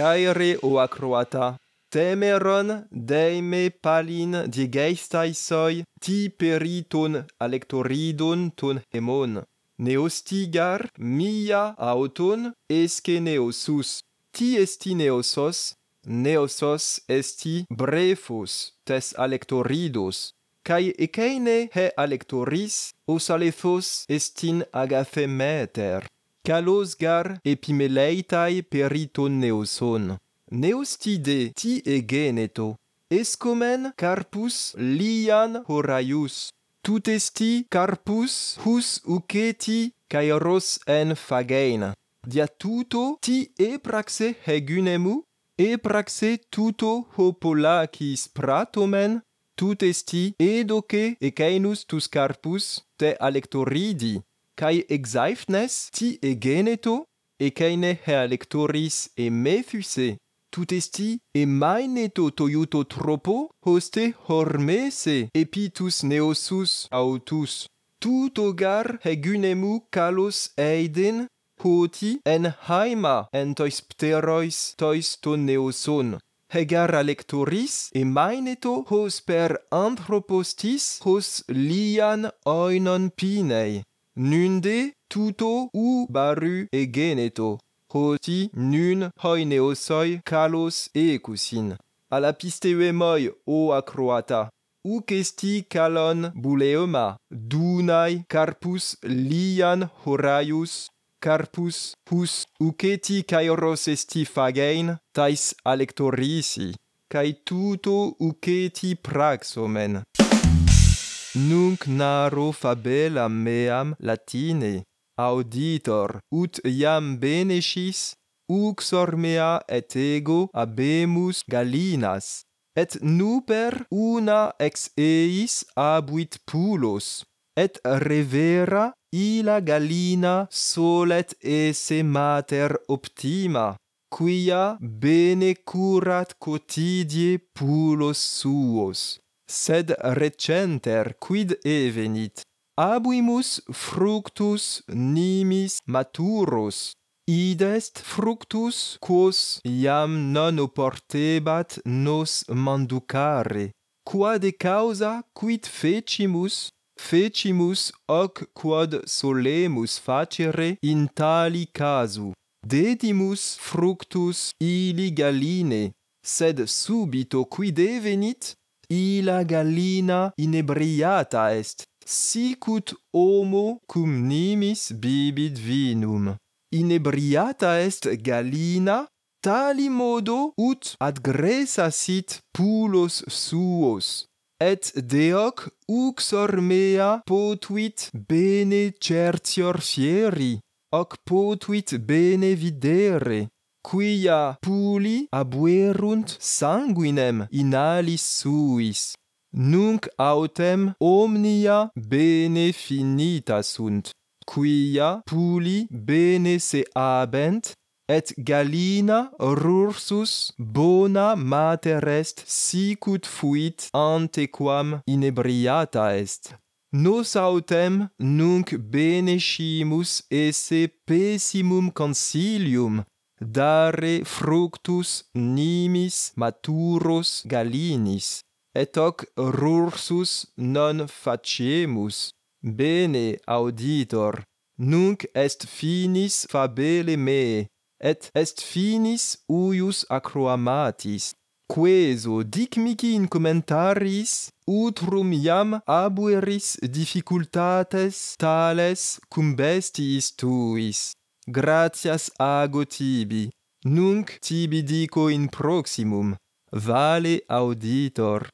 caere o acroata. Temeron deime palin diegeistaisoi ti periton alectoridon ton hemon. Neostigar mia auton esce neosus. Ti esti neosos, neosos esti brefos tes alectoridos. Cae eceine he alectoris, os alethos estin agafemeter meter. Kalos gar epimeleitai periton neoson. Neostide ti egeneto. Escomen carpus lian horaius. Tut esti carpus hus uceti caeros en fagein. Dia tuto ti epraxe hegunemu e praxe tuto hopolacis pratomen tut esti te e kai exaifnes ti egeneto e kaine helectoris e mefuse tout esti e maineto toiuto tropo? Hoste hormese epitus neosus autus. Tout ogar hegunemu kalos eiden? Poti en haima en tois pterois tois ton neoson. Hegar alectoris e maineto hos per anthropostis hos lian oinon pinei nunde tuto u baru egeneto, hoti nun hoineosoi kalos ekusin. Alapisteuemoi o acroata, uc esti calon buleoma, dunai carpus lian horaius, carpus hus uceti kairos esti fagein, tais alectorisi, cae tuto uceti praxomen. Nunc naro fabela meam latine, auditor, ut iam benecis, uxor mea et ego abemus galinas, et nuper una ex eis abuit pulos, et revera illa galina solet esse mater optima, quia bene curat quotidie pulos suos sed recenter quid evenit? Abuimus fructus nimis maturus. Id est fructus quos iam non oportebat nos manducare. Quade causa quid fecimus? Fecimus hoc quod solemus facere in tali casu. Dedimus fructus illegaline sed subito quid evenit? illa gallina inebriata est, sicut homo cum nimis bibit vinum. Inebriata est gallina, tali modo ut adgressa sit pulos suos. Et deoc uxor mea potuit bene certior fieri, hoc potuit bene videre quia puli abuerunt sanguinem in alis suis. Nunc autem omnia bene finita sunt, quia puli bene se abent, et Galina rursus bona mater est sicut fuit antequam inebriata est. Nos autem nunc benescimus esse pessimum consilium, dare fructus nimis maturos galinis, et hoc rursus non faciemus. Bene, auditor, nunc est finis fabele me, et est finis uius acroamatis, queso dic mihi in commentaris utrum iam abueris difficultates tales cum bestiis tuis gratias ago tibi, nunc tibi dico in proximum, vale auditor.